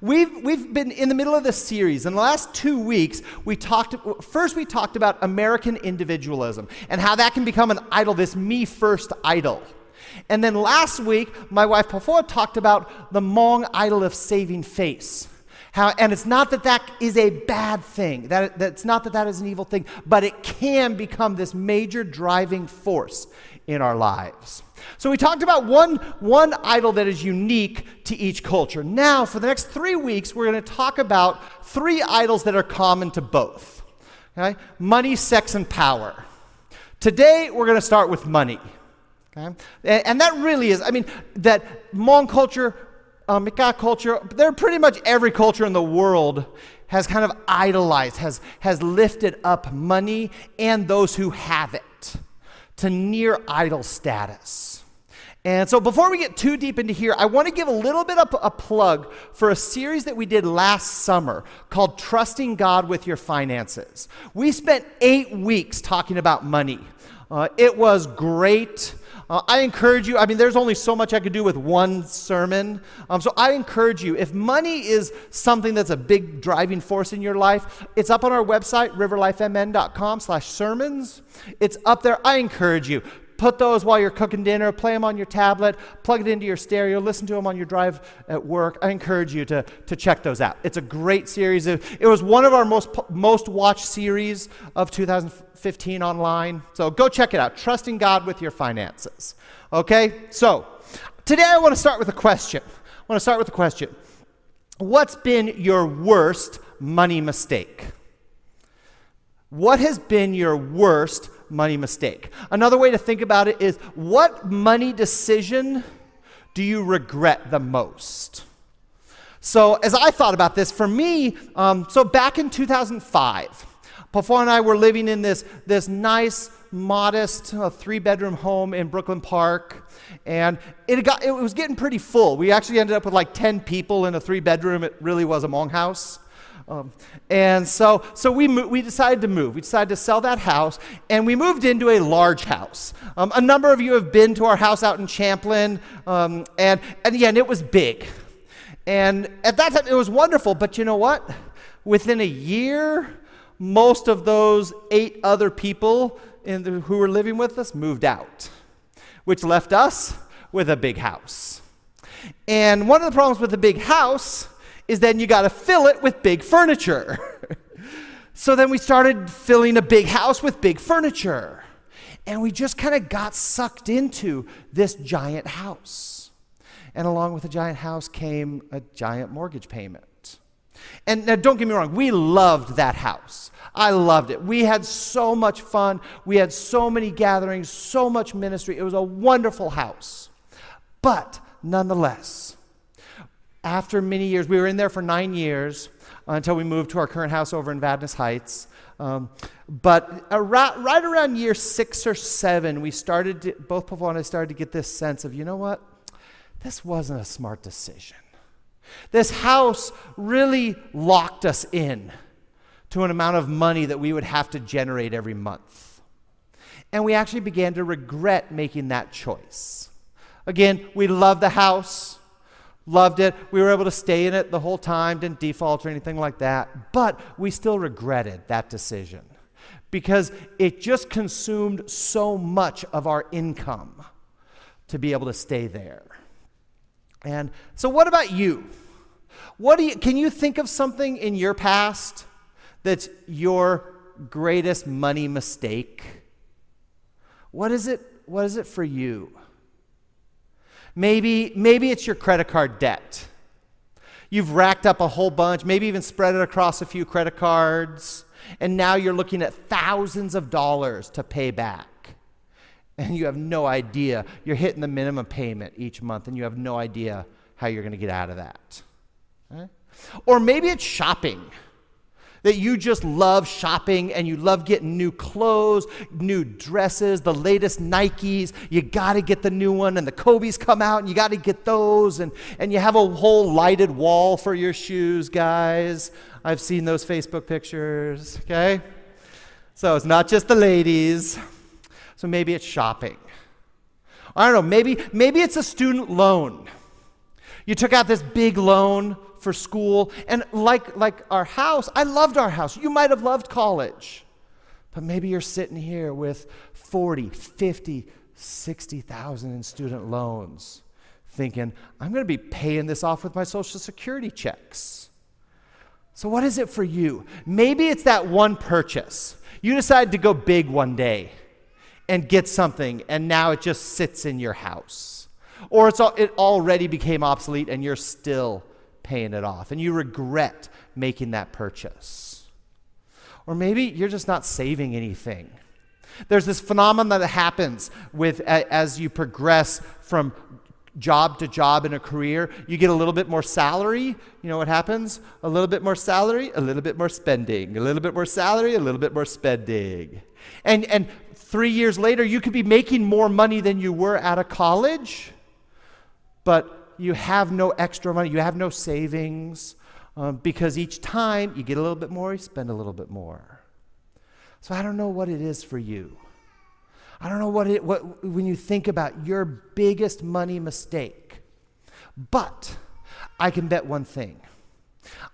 We've, we've been in the middle of this series. In the last two weeks, we talked, first we talked about American individualism and how that can become an idol, this me first idol. And then last week, my wife Pafoa talked about the Hmong idol of saving face. How, and it's not that that is a bad thing, that, that it's not that that is an evil thing, but it can become this major driving force in our lives. So we talked about one, one idol that is unique to each culture. Now, for the next three weeks, we're going to talk about three idols that are common to both okay? money, sex, and power. Today, we're going to start with money. Okay? And, and that really is, I mean, that Hmong culture, uh, Mika culture, they're pretty much every culture in the world has kind of idolized, has, has lifted up money and those who have it to near idol status. And so, before we get too deep into here, I want to give a little bit of a plug for a series that we did last summer called Trusting God with Your Finances. We spent eight weeks talking about money. Uh, it was great. Uh, I encourage you, I mean, there's only so much I could do with one sermon. Um, so I encourage you, if money is something that's a big driving force in your life, it's up on our website, riverlifemn.com slash sermons. It's up there. I encourage you, put those while you're cooking dinner, play them on your tablet, plug it into your stereo, listen to them on your drive at work. I encourage you to, to check those out. It's a great series. It, it was one of our most, most watched series of 2015. online. So go check it out. Trusting God with your finances. Okay? So today I want to start with a question. I want to start with a question. What's been your worst money mistake? What has been your worst money mistake? Another way to think about it is what money decision do you regret the most? So, as I thought about this, for me, um, so back in 2005, Pafoa and I were living in this, this nice, modest uh, three bedroom home in Brooklyn Park. And it, got, it was getting pretty full. We actually ended up with like 10 people in a three bedroom. It really was a Hmong house. Um, and so, so we, mo- we decided to move. We decided to sell that house, and we moved into a large house. Um, a number of you have been to our house out in Champlin, um, and, and again, it was big. And at that time, it was wonderful, but you know what? Within a year, most of those eight other people the, who were living with us moved out, which left us with a big house. And one of the problems with a big house is then you got to fill it with big furniture. so then we started filling a big house with big furniture. And we just kind of got sucked into this giant house. And along with the giant house came a giant mortgage payment. And now, don't get me wrong, we loved that house. I loved it. We had so much fun. We had so many gatherings, so much ministry. It was a wonderful house. But nonetheless, after many years, we were in there for nine years until we moved to our current house over in Vadnais Heights. Um, but around, right around year six or seven, we started, to, both Pafoa and I started to get this sense of, you know what? This wasn't a smart decision. This house really locked us in to an amount of money that we would have to generate every month. And we actually began to regret making that choice. Again, we loved the house, loved it. We were able to stay in it the whole time, didn't default or anything like that. But we still regretted that decision because it just consumed so much of our income to be able to stay there. And so, what about you? What do you, can you think of something in your past that's your greatest money mistake? What is it, what is it for you? Maybe, maybe it's your credit card debt. You've racked up a whole bunch, maybe even spread it across a few credit cards, and now you're looking at thousands of dollars to pay back and you have no idea. You're hitting the minimum payment each month, and you have no idea how you're going to get out of that. Okay? Or maybe it's shopping. That you just love shopping and you love getting new clothes, new dresses, the latest Nikes. You got to get the new one, and the Kobe's come out, and you got to get those. And, and you have a whole lighted wall for your shoes, guys. I've seen those Facebook pictures, okay? So it's not just the ladies. So maybe it's shopping. I don't know, maybe, maybe it's a student loan. You took out this big loan for school. And like, like our house, I loved our house. You might have loved college. But maybe you're sitting here with 40, 50, 60,000 in student loans, thinking, I'm going to be paying this off with my Social Security checks. So, what is it for you? Maybe it's that one purchase. You decide to go big one day and get something, and now it just sits in your house. Or it's all, it already became obsolete and you're still paying it off, and you regret making that purchase. Or maybe you're just not saving anything. There's this phenomenon that happens with as you progress from job to job in a career, you get a little bit more salary. You know what happens? A little bit more salary, a little bit more spending, a little bit more salary, a little bit more spending. And and 3 years later you could be making more money than you were out of college, but you have no extra money, you have no savings. Um, because each time you get a little bit more, you spend a little bit more. So I don't know what it is for you. I don't know what it what when you think about your biggest money mistake. But I can bet one thing.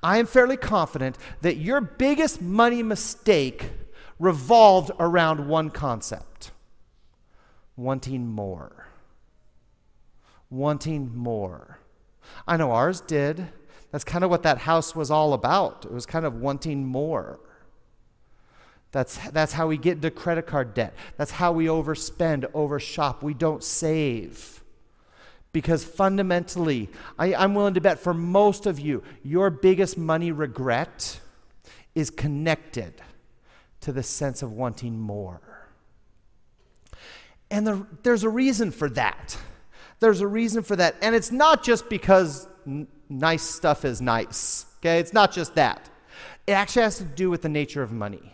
I am fairly confident that your biggest money mistake revolved around one concept wanting more. Wanting more. I know ours did. That's kind of what that house was all about. It was kind of wanting more. That's, that's how we get into credit card debt. That's how we overspend, overshop. We don't save. Because fundamentally, I, I'm willing to bet for most of you, your biggest money regret is connected to the sense of wanting more. And the, there's a reason for that. There's a reason for that. And it's not just because n- nice stuff is nice, okay? It's not just that. It actually has to do with the nature of money.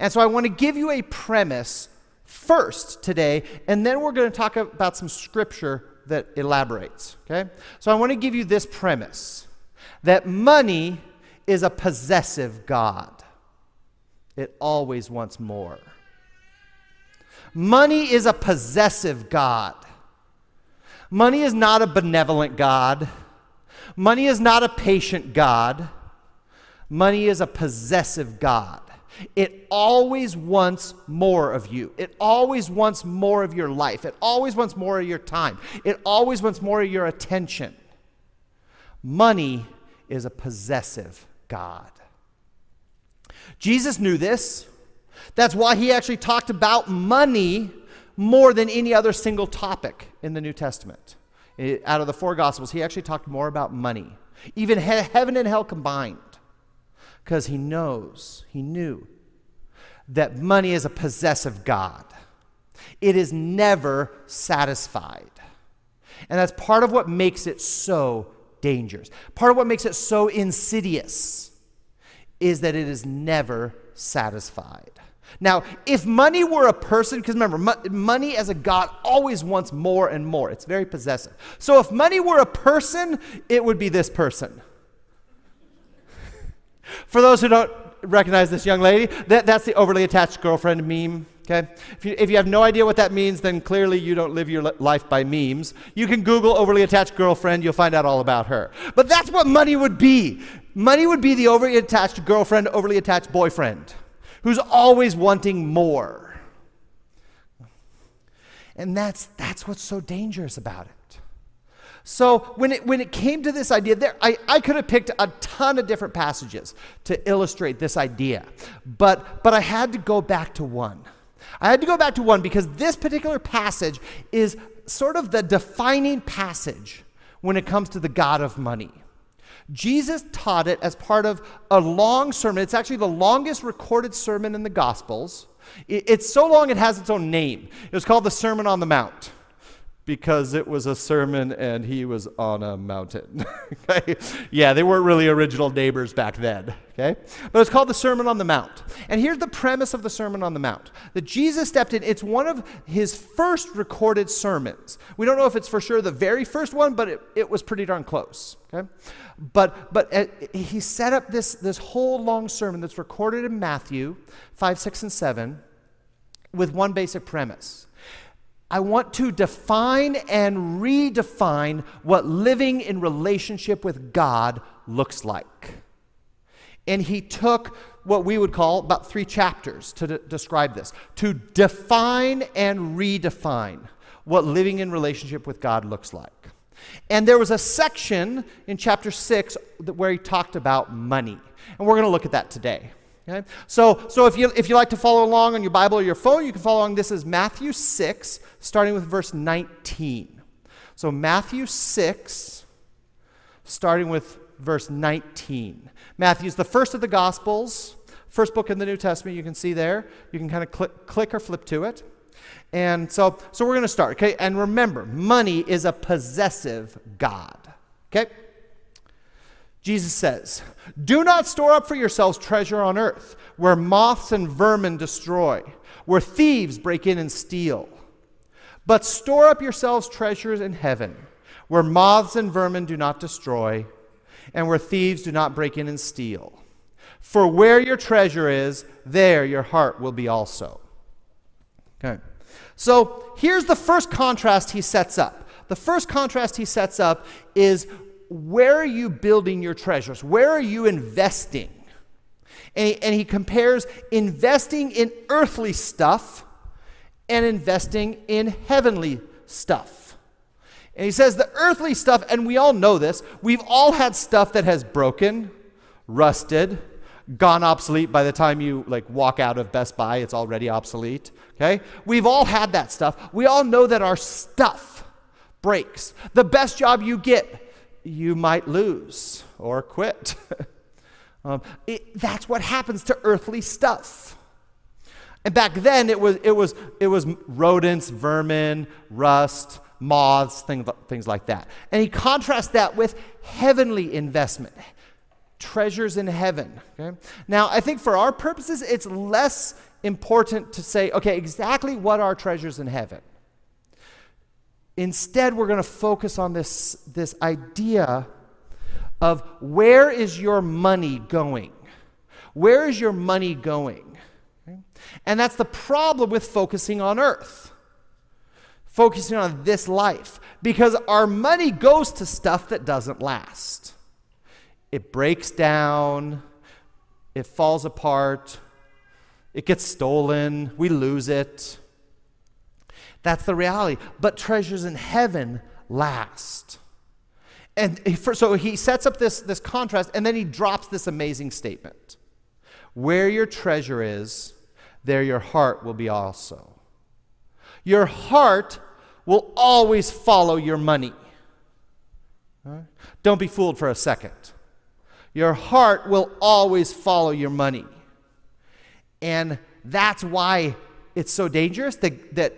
And so I want to give you a premise first today, and then we're going to talk about some scripture that elaborates, okay? So I want to give you this premise that money is a possessive God, it always wants more. Money is a possessive God. Money is not a benevolent God. Money is not a patient God. Money is a possessive God. It always wants more of you. It always wants more of your life. It always wants more of your time. It always wants more of your attention. Money is a possessive God. Jesus knew this. That's why he actually talked about money more than any other single topic in the New Testament. Out of the four Gospels, he actually talked more about money, even he- heaven and hell combined because he knows, he knew that money is a possessive God. It is never satisfied. And that's part of what makes it so dangerous. Part of what makes it so insidious is that it is never satisfied. Now, if money were a person, because remember, mo- money as a God always wants more and more, it's very possessive. So if money were a person, it would be this person. For those who don't recognize this young lady, that, that's the overly attached girlfriend meme. Okay? If you, if you have no idea what that means, then clearly you don't live your life by memes. You can Google overly attached girlfriend, you'll find out all about her. But that's what money would be. Money would be the overly attached girlfriend, overly attached boyfriend who's always wanting more. And that's, that's what's so dangerous about it. So when it, when it came to this idea, there, I, I could have picked a ton of different passages to illustrate this idea, but, but I had to go back to one. I had to go back to one because this particular passage is sort of the defining passage when it comes to the God of money. Jesus taught it as part of a long sermon. It's actually the longest recorded sermon in the Gospels. It's so long it has its own name. It was called the Sermon on the Mount because it was a sermon and he was on a mountain. okay? Yeah, they weren't really original neighbors back then. Okay? But it's called the Sermon on the Mount. And here's the premise of the Sermon on the Mount that Jesus stepped in. It's one of his first recorded sermons. We don't know if it's for sure the very first one, but it, it was pretty darn close. Okay? But, but uh, he set up this, this whole long sermon that's recorded in Matthew 5, 6, and 7 with one basic premise I want to define and redefine what living in relationship with God looks like. And he took what we would call about three chapters to de- describe this to define and redefine what living in relationship with God looks like. And there was a section in chapter 6 where he talked about money. And we're going to look at that today. Okay? So, so if, you, if you like to follow along on your Bible or your phone, you can follow along. This is Matthew 6, starting with verse 19. So, Matthew 6, starting with verse 19. Matthew is the first of the Gospels, first book in the New Testament. You can see there. You can kind of click, click or flip to it. And so, so we're going to start, okay? And remember, money is a possessive God, okay? Jesus says, Do not store up for yourselves treasure on earth, where moths and vermin destroy, where thieves break in and steal. But store up yourselves treasures in heaven, where moths and vermin do not destroy, and where thieves do not break in and steal. For where your treasure is, there your heart will be also. Okay. So here's the first contrast he sets up. The first contrast he sets up is where are you building your treasures? Where are you investing? And he, and he compares investing in earthly stuff and investing in heavenly stuff. And he says the earthly stuff, and we all know this, we've all had stuff that has broken, rusted, gone obsolete by the time you like walk out of Best Buy, it's already obsolete. Okay? We've all had that stuff. We all know that our stuff breaks. The best job you get you might lose or quit. um, it, that's what happens to earthly stuff. And back then, it was, it was, it was rodents, vermin, rust, moths, things, things like that. And he contrasts that with heavenly investment, treasures in heaven. Okay? Now, I think for our purposes, it's less important to say, okay, exactly what are treasures in heaven? Instead, we're going to focus on this, this idea of where is your money going? Where is your money going? And that's the problem with focusing on earth, focusing on this life, because our money goes to stuff that doesn't last. It breaks down, it falls apart, it gets stolen, we lose it. That's the reality. But treasures in heaven last. And so he sets up this, this contrast, and then he drops this amazing statement Where your treasure is, there your heart will be also. Your heart will always follow your money. Right? Don't be fooled for a second. Your heart will always follow your money. And that's why it's so dangerous that, that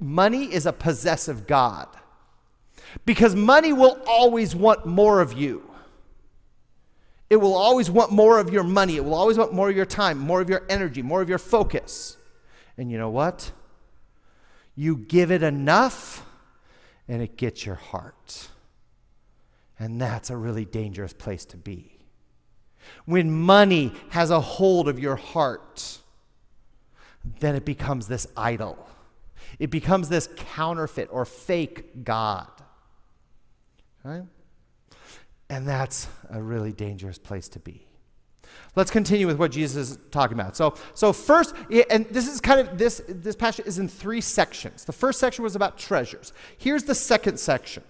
money is a possessive God. Because money will always want more of you. It will always want more of your money. It will always want more of your time, more of your energy, more of your focus. And you know what? You give it enough, and it gets your heart. And that's a really dangerous place to be. When money has a hold of your heart, then it becomes this idol. It becomes this counterfeit or fake God. Right? And that's a really dangerous place to be. Let's continue with what Jesus is talking about. So, so first, and this is kind of this this passage is in three sections. The first section was about treasures. Here's the second section.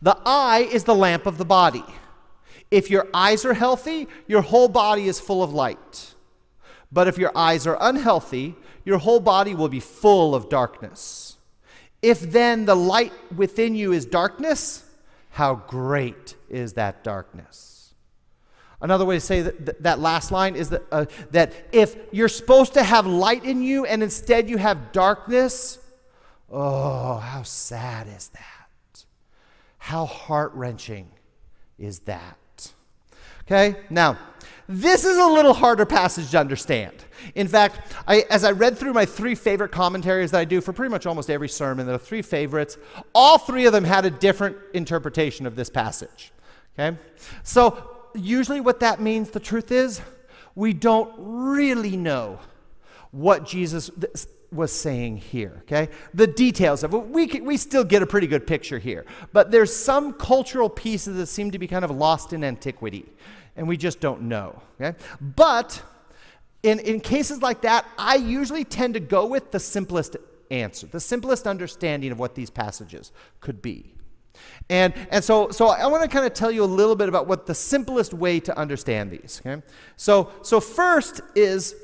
The eye is the lamp of the body. If your eyes are healthy, your whole body is full of light. But if your eyes are unhealthy, your whole body will be full of darkness. If then the light within you is darkness, how great is that darkness? Another way to say that, that last line is that, uh, that if you're supposed to have light in you and instead you have darkness, oh, how sad is that? How heart wrenching is that? Okay, now this is a little harder passage to understand. In fact, I, as I read through my three favorite commentaries that I do for pretty much almost every sermon, there are three favorites. All three of them had a different interpretation of this passage. Okay? So, usually, what that means, the truth is, we don't really know what Jesus, was saying here, okay? The details of it, we, can, we still get a pretty good picture here. But there's some cultural pieces that seem to be kind of lost in antiquity, and we just don't know, okay? But in, in cases like that, I usually tend to go with the simplest answer, the simplest understanding of what these passages could be. And, and so, so I want to kind of tell you a little bit about what the simplest way to understand these. Okay? So, so first is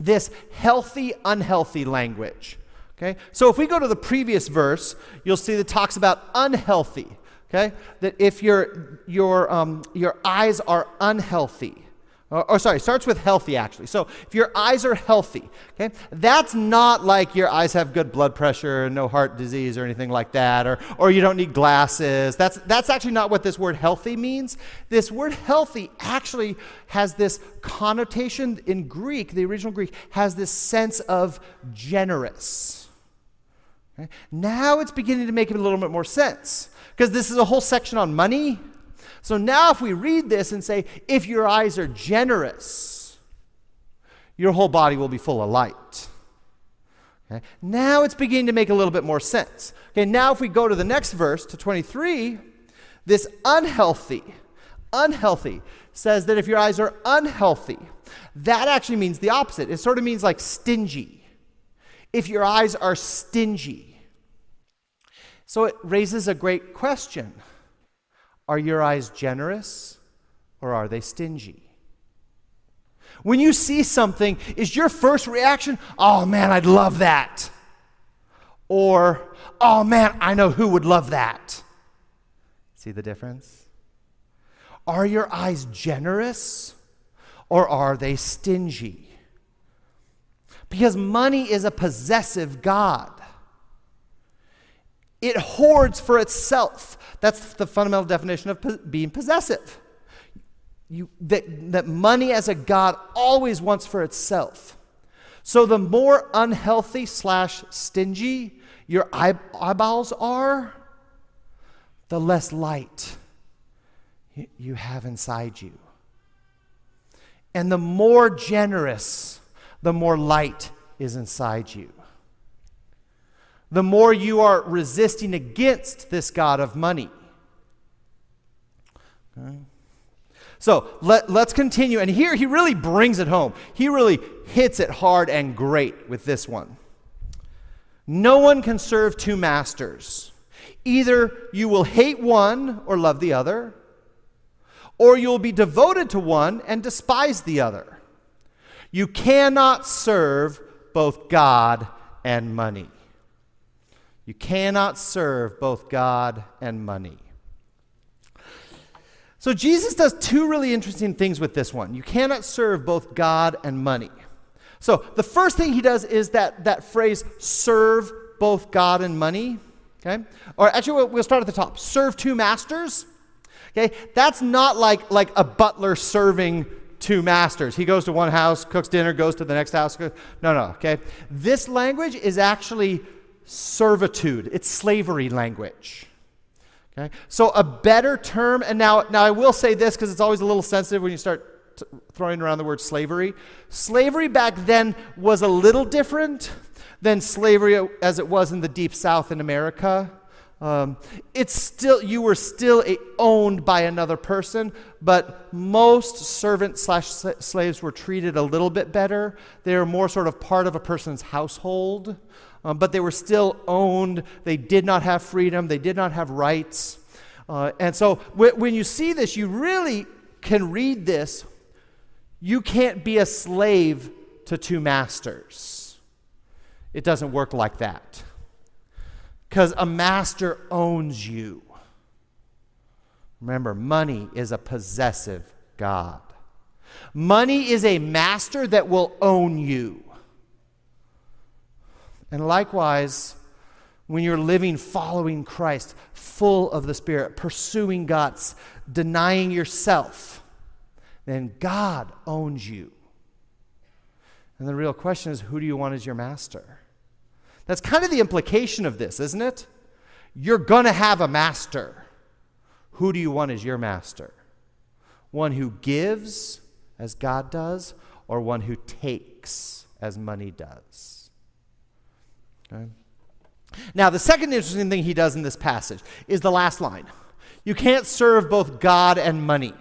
this healthy, unhealthy language. Okay? So if we go to the previous verse, you'll see that talks about unhealthy. Okay? That if your, your, um, your eyes are unhealthy, or, or, sorry, starts with healthy actually. So if your eyes are healthy, okay, that's not like your eyes have good blood pressure and no heart disease or anything like that, or, or you don't need glasses. That's, that's actually not what this word healthy means. This word healthy actually has this connotation in Greek, the original Greek, has this sense of generous. Okay? Now it's beginning to make a little bit more sense because this is a whole section on money so now, if we read this and say, if your eyes are generous, your whole body will be full of light. Okay? Now it's beginning to make a little bit more sense. Okay, now if we go to the next verse, to 23, this unhealthy, unhealthy says that if your eyes are unhealthy, that actually means the opposite. It sort of means like stingy. If your eyes are stingy. So it raises a great question. Are your eyes generous or are they stingy? When you see something, is your first reaction, oh man, I'd love that? Or, oh man, I know who would love that? See the difference? Are your eyes generous or are they stingy? Because money is a possessive God. It hoards for itself. That's the fundamental definition of being possessive. You, that, that money as a God always wants for itself. So the more unhealthy slash stingy your eye, eyeballs are, the less light you have inside you. And the more generous, the more light is inside you the more you are resisting against this God of money. Okay. So let, let's continue. And here he really brings it home. He really hits it hard and great with this one. No one can serve two masters. Either you will hate one or love the other, or you'll be devoted to one and despise the other. You cannot serve both God and money. You cannot serve both God and money. So Jesus does two really interesting things with this one. You cannot serve both God and money. So the first thing he does is that, that phrase, serve both God and money. Okay? Or actually, we'll, start at the top. Serve two masters. Okay? That's not like, like a butler serving two masters. He goes to one house, cooks dinner, goes to the next house. No, no, okay? This language is actually servitude, it's slavery language. Okay? So a better term, and now, now I will say this because it's always a little sensitive when you start t- throwing around the word slavery. Slavery back then was a little different than slavery as it was in the deep south in America. Um, it's still you were still a, owned by another person, but most servant slash slaves were treated a little bit better. They were more sort of part of a person's household um, but they were still owned. They did not have freedom, they did not have rights. Uh, and so w- when you see this, you really can read this. You can't be a slave to two masters. It doesn't work like that. Because a master owns you. Remember, money is a possessive God. Money is a master that will own you. And likewise, when you're living following Christ, full of the Spirit, pursuing God's, denying yourself, then God owns you. And the real question is who do you want as your master? That's kind of the implication of this, isn't it? You're going to have a master. Who do you want as your master? One who gives as God does, or one who takes as money does? Okay? Now, the second interesting thing he does in this passage is the last line You can't serve both God and money.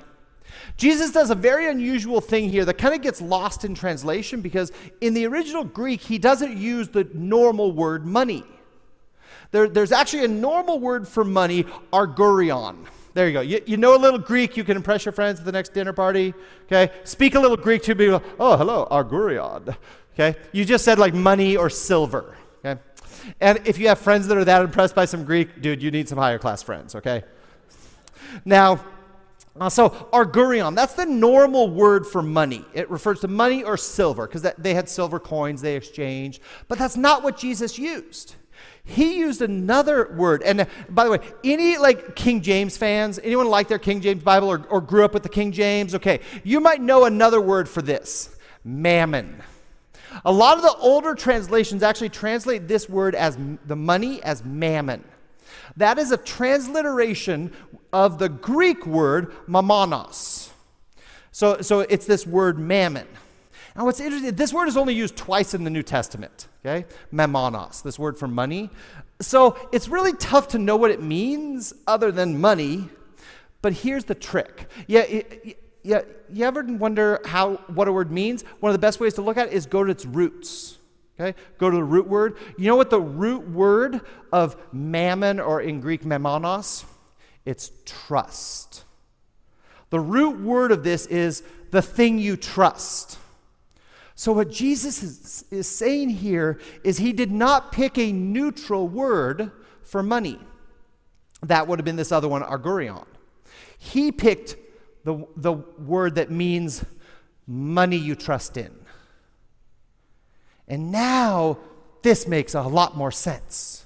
Jesus does a very unusual thing here that kind of gets lost in translation because in the original Greek, he doesn't use the normal word money. There, there's actually a normal word for money, argurion. There you go. You, you, know a little Greek, you can impress your friends at the next dinner party. Okay? Speak a little Greek to people. Oh, hello, argurion. Okay? You just said like money or silver. And if you have friends that are that impressed by some Greek, dude, you need some higher class friends, okay? Now, uh, so argurion, that's the normal word for money. It refers to money or silver because they had silver coins they exchanged. But that's not what Jesus used. He used another word. And uh, by the way, any like King James fans, anyone like their King James Bible or, or grew up with the King James? Okay, you might know another word for this mammon. A lot of the older translations actually translate this word as the money as mammon. That is a transliteration of the Greek word mammonos. So, so it's this word mammon. Now, what's interesting, this word is only used twice in the New Testament, okay? Mammonos, this word for money. So it's really tough to know what it means other than money. But here's the trick. Yeah, yeah, you ever wonder how what a word means? One of the best ways to look at it is go to its roots. Okay? Go to the root word. You know what the root word of mammon or in Greek mammonos? It's trust. The root word of this is the thing you trust. So, what Jesus is, is saying here is he did not pick a neutral word for money. That would have been this other one, argurion. He picked the, the word that means money you trust in. And now this makes a lot more sense.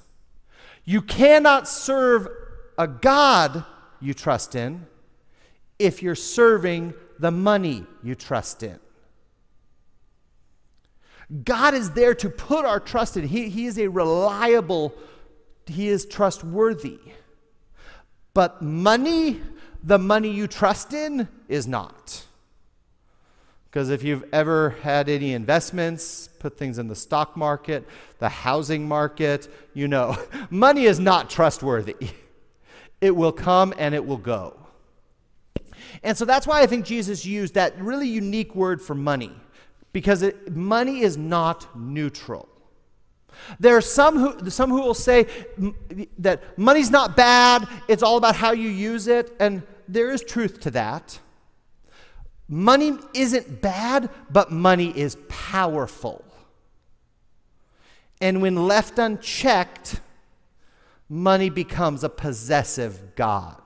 You cannot serve a God you trust in if you're serving the money you trust in. God is there to put our trust in. He, he is a reliable, He is trustworthy. But money the money you trust in is not. Because if you've ever had any investments, put things in the stock market, the housing market, you know, money is not trustworthy. It will come and it will go. And so that's why I think Jesus used that really unique word for money, because it, money is not neutral. There are some who, some who will say that money's not bad, it's all about how you use it, and there is truth to that. Money isn't bad, but money is powerful. And when left unchecked, money becomes a possessive God.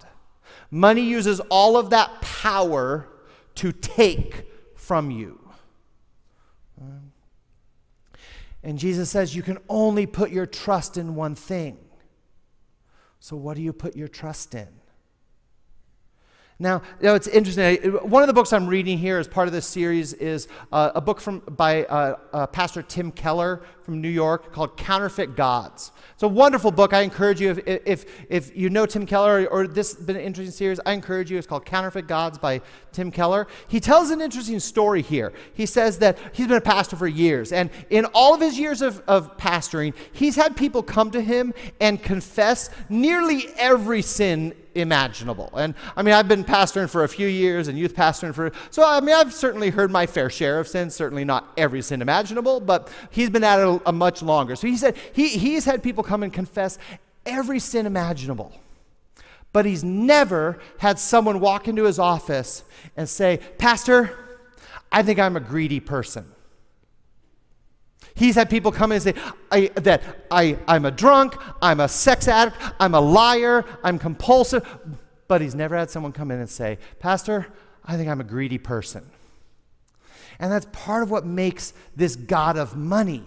Money uses all of that power to take from you. And Jesus says you can only put your trust in one thing. So, what do you put your trust in? Now, you know, it's interesting. One of the books I'm reading here as part of this series is uh, a book from, by uh, uh, Pastor Tim Keller from New York called Counterfeit Gods. It's a wonderful book. I encourage you, if, if, if you know Tim Keller or, or this has been an interesting series, I encourage you. It's called Counterfeit Gods by Tim Keller. He tells an interesting story here. He says that he's been a pastor for years, and in all of his years of, of pastoring, he's had people come to him and confess nearly every sin imaginable. And I mean, I've been pastoring for a few years and youth pastoring for, so I mean, I've certainly heard my fair share of sins, certainly not every sin imaginable, but he's been at it a, a much longer. So he said he, he's had people come and confess every sin imaginable. But he's never had someone walk into his office and say, Pastor, I think I'm a greedy person. He's had people come in and say I, that I, I'm a drunk, I'm a sex addict, I'm a liar, I'm compulsive. But he's never had someone come in and say, Pastor, I think I'm a greedy person. And that's part of what makes this God of money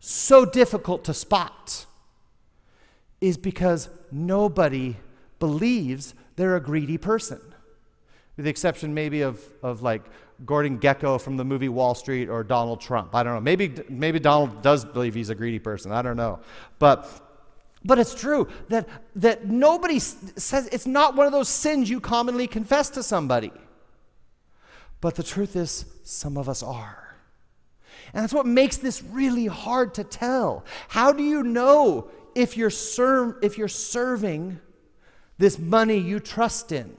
so difficult to spot, is because nobody believes they're a greedy person. With the exception maybe of, of like Gordon Gekko from the movie Wall Street or Donald Trump. I don't know. Maybe, maybe Donald does believe he's a greedy person. I don't know. But, but it's true that, that nobody says it's not one of those sins you commonly confess to somebody. But the truth is, some of us are. And that's what makes this really hard to tell. How do you know if you're, ser- if you're serving this money you trust in?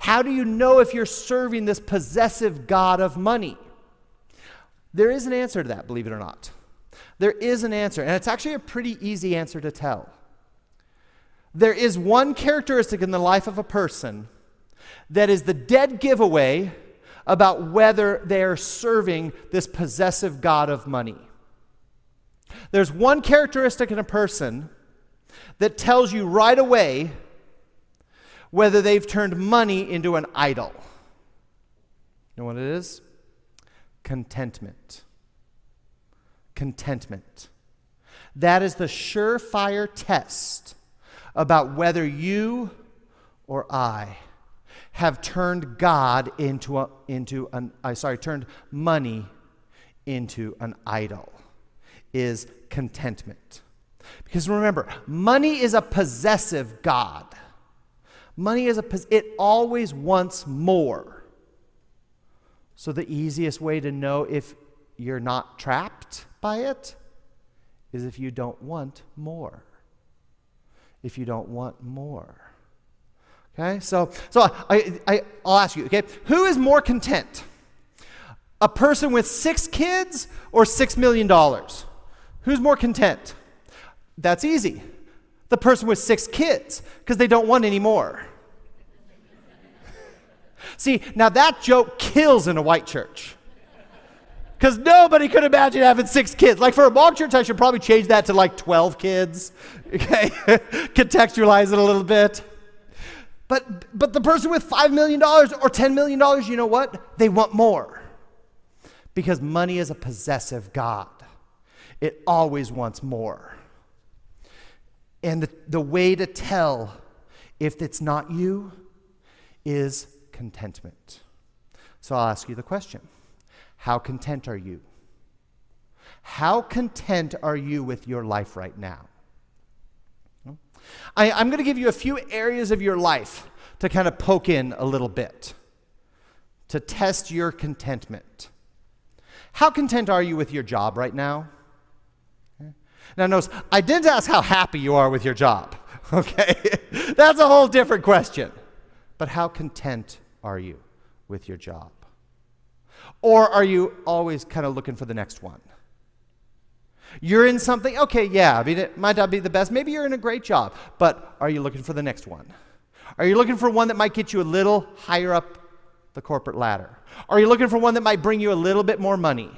How do you know if you're serving this possessive God of money? There is an answer to that, believe it or not. There is an answer, and it's actually a pretty easy answer to tell. There is one characteristic in the life of a person that is the dead giveaway about whether they are serving this possessive God of money. There's one characteristic in a person that tells you right away whether they've turned money into an idol. You know what it is? Contentment. Contentment. That is the surefire test about whether you or I have turned God into, a, into an, I sorry, turned money into an idol is contentment. Because remember, money is a possessive God. Money is a it always wants more. So the easiest way to know if you're not trapped by it is if you don't want more. If you don't want more. Okay? So so I, I I'll ask you, okay, who is more content? A person with 6 kids or 6 million dollars? Who's more content? That's easy the person with six kids because they don't want any more. See, now that joke kills in a white church. Because nobody could imagine having six kids. Like for a Hmong church, I should probably change that to like 12 kids. Okay? Contextualize it a little bit. But, but the person with $5 million or $10 million, you know what? They want more. Because money is a possessive God, it always wants more. And the, the way to tell if it's not you is contentment. So I'll ask you the question How content are you? How content are you with your life right now? I, am going to give you a few areas of your life to kind of poke in a little bit to test your contentment. How content are you with your job right now? Now, notice, I didn't ask how happy you are with your job, okay? That's a whole different question. But how content are you with your job? Or are you always kind of looking for the next one? You're in something, okay, yeah, I mean, it might not be the best. Maybe you're in a great job, but are you looking for the next one? Are you looking for one that might get you a little higher up the corporate ladder? Are you looking for one that might bring you a little bit more money?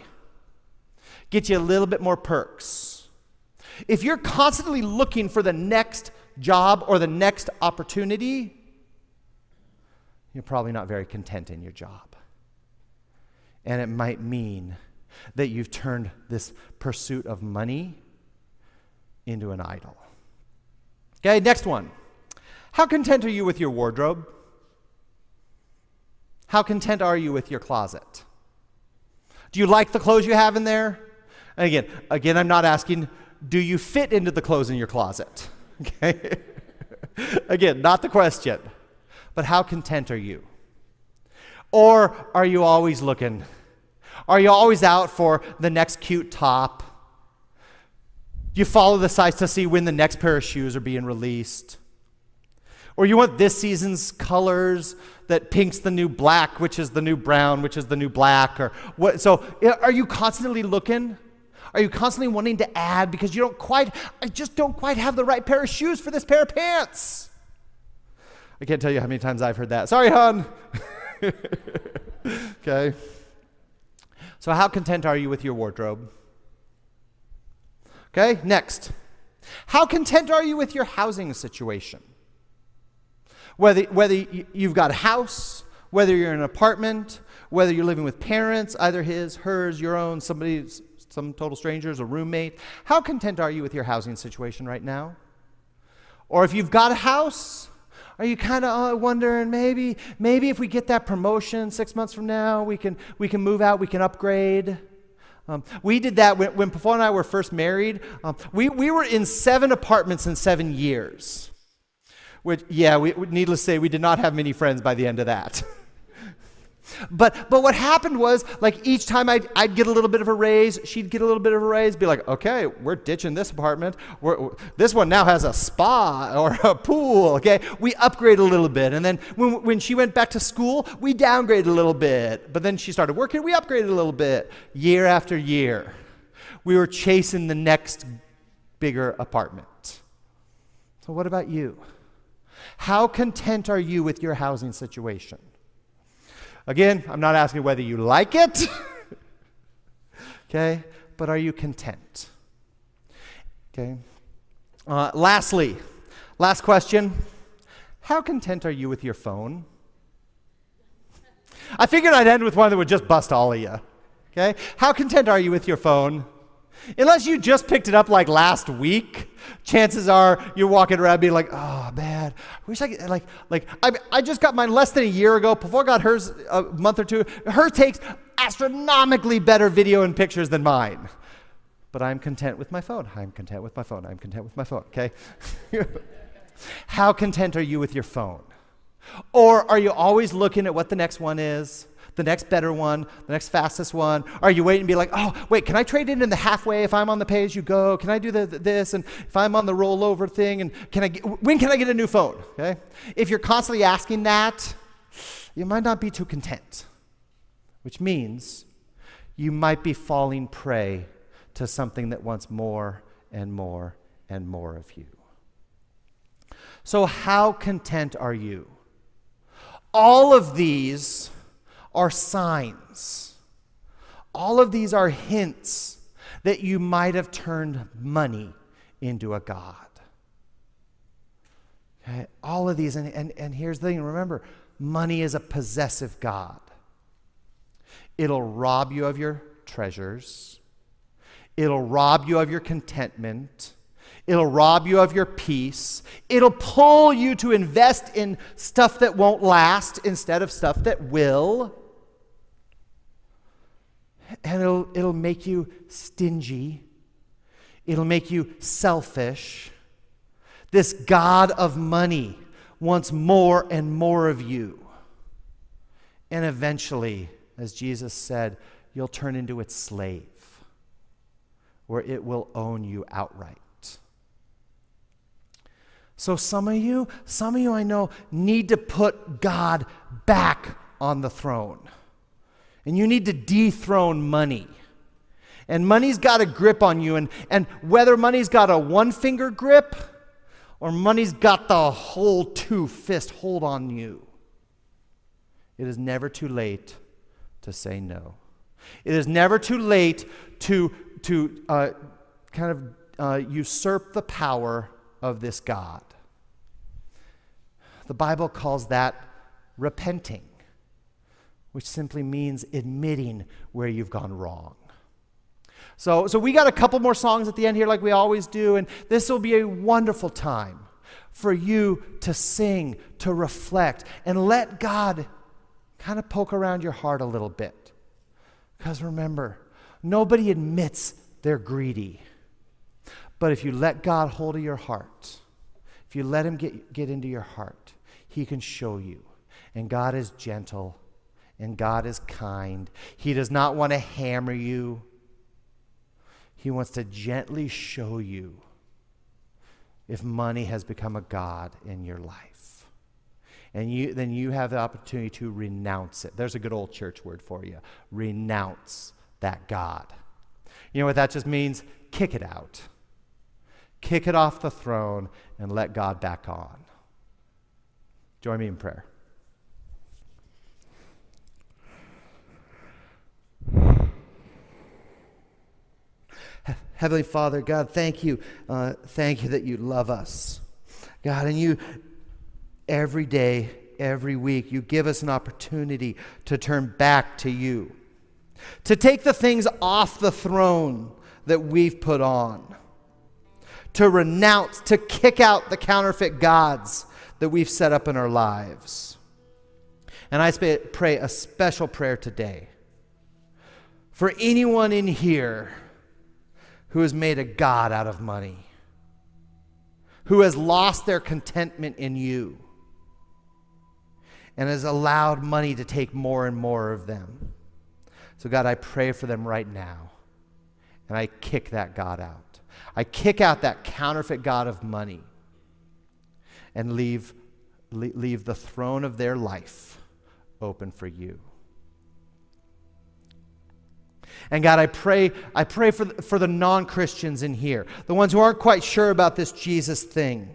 Get you a little bit more perks? If you're constantly looking for the next job or the next opportunity, you're probably not very content in your job. And it might mean that you've turned this pursuit of money into an idol. Okay, next one. How content are you with your wardrobe? How content are you with your closet? Do you like the clothes you have in there? And again, again, I'm not asking do you fit into the clothes in your closet? Okay? Again, not the question, but how content are you? Or are you always looking? Are you always out for the next cute top? You follow the sites to see when the next pair of shoes are being released? Or you want this season's colors that pink's the new black, which is the new brown, which is the new black, or what? So are you constantly looking? Are you constantly wanting to add because you don't quite, I just don't quite have the right pair of shoes for this pair of pants? I can't tell you how many times I've heard that. Sorry, hon. okay. So, how content are you with your wardrobe? Okay, next. How content are you with your housing situation? Whether, whether you've got a house, whether you're in an apartment, whether you're living with parents, either his, hers, your own, somebody's some total strangers, a roommate. How content are you with your housing situation right now? Or if you've got a house, are you kind of uh, wondering maybe maybe if we get that promotion six months from now, we can we can move out, we can upgrade. Um, we did that when, when Paul and I were first married. Um, we, we were in seven apartments in seven years. Which, yeah, we, needless to say, we did not have many friends by the end of that. But but what happened was like each time I'd, I'd get a little bit of a raise, she'd get a little bit of a raise, be like, okay, we're ditching this apartment. We're, this one now has a spa or a pool. Okay, we upgrade a little bit, and then when when she went back to school, we downgraded a little bit. But then she started working, we upgraded a little bit. Year after year, we were chasing the next bigger apartment. So what about you? How content are you with your housing situation? Again, I'm not asking whether you like it, okay, but are you content? Okay. Uh, lastly, last question How content are you with your phone? I figured I'd end with one that would just bust all of you. Okay? How content are you with your phone? Unless you just picked it up like last week, chances are you're walking around being like, oh man, I wish I could, like, like, I, I just got mine less than a year ago. Pafoa got hers a month or two, hers takes astronomically better video and pictures than mine. But I'm content with my phone. I'm content with my phone. I'm content with my phone, okay? How content are you with your phone? Or are you always looking at what the next one is? The next better one, the next fastest one? Are you waiting and be like, oh, wait, can I trade it in the halfway if I'm on the pay as you go? Can I do the, this? And if I'm on the rollover thing, and can I get, when can I get a new phone? Okay? If you're constantly asking that, you might not be too content, which means you might be falling prey to something that wants more and more and more of you. So, how content are you? All of these are signs. All of these are hints that you might have turned money into a God. Okay? All of these, and, and, and here's the thing remember, money is a possessive God. It'll rob you of your treasures, it'll rob you of your contentment. It'll rob you of your peace. It'll pull you to invest in stuff that won't last instead of stuff that will and it'll, it'll make you stingy. It'll make you selfish. This God of money wants more and more of you. And eventually, as Jesus said, you'll turn into its slave, where it will own you outright. So, some of you, some of you I know, need to put God back on the throne. And you need to dethrone money. And money's got a grip on you. And, and whether money's got a one finger grip or money's got the whole two fist hold on you, it is never too late to say no. It is never too late to, to uh, kind of uh, usurp the power of this God. The Bible calls that repenting which simply means admitting where you've gone wrong. So, so we got a couple more songs at the end here, like we always do, and this will be a wonderful time for you to sing, to reflect, and let God kind of poke around your heart a little bit. Because remember, nobody admits they're greedy. But if you let God hold of your heart, if you let Him get, get into your heart, He can show you. And God is gentle and God is kind. He does not want to hammer you, He wants to gently show you if money has become a God in your life. And you, then you have the opportunity to renounce it. There's a good old church word for you renounce that God. You know what that just means? Kick it out. Kick it off the throne and let God back on. Join me in prayer. Heavenly Father, God, thank you. Uh, thank you that you love us. God, and you, every day, every week, you give us an opportunity to turn back to you, to take the things off the throne that we've put on, to renounce, to kick out the counterfeit gods that we've set up in our lives. And I pray a special prayer today for anyone in here who has made a God out of money, who has lost their contentment in you. and has allowed money to take more and more of them. So, God, I pray for them right now. And I kick that God out. I kick out that counterfeit God of money and leave, leave the throne of their life open for you. And God, I pray, I pray for the, for the non Christians in here, the ones who aren't quite sure about this Jesus thing.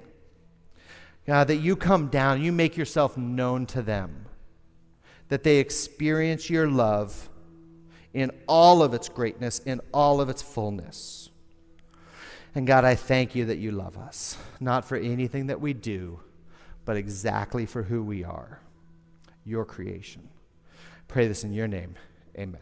God, that you come down, you make yourself known to them, that they experience your love in all of its greatness, in all of its fullness. And God, I thank you that you love us, not for anything that we do, but exactly for who we are, your creation. Pray this in your name. Amen.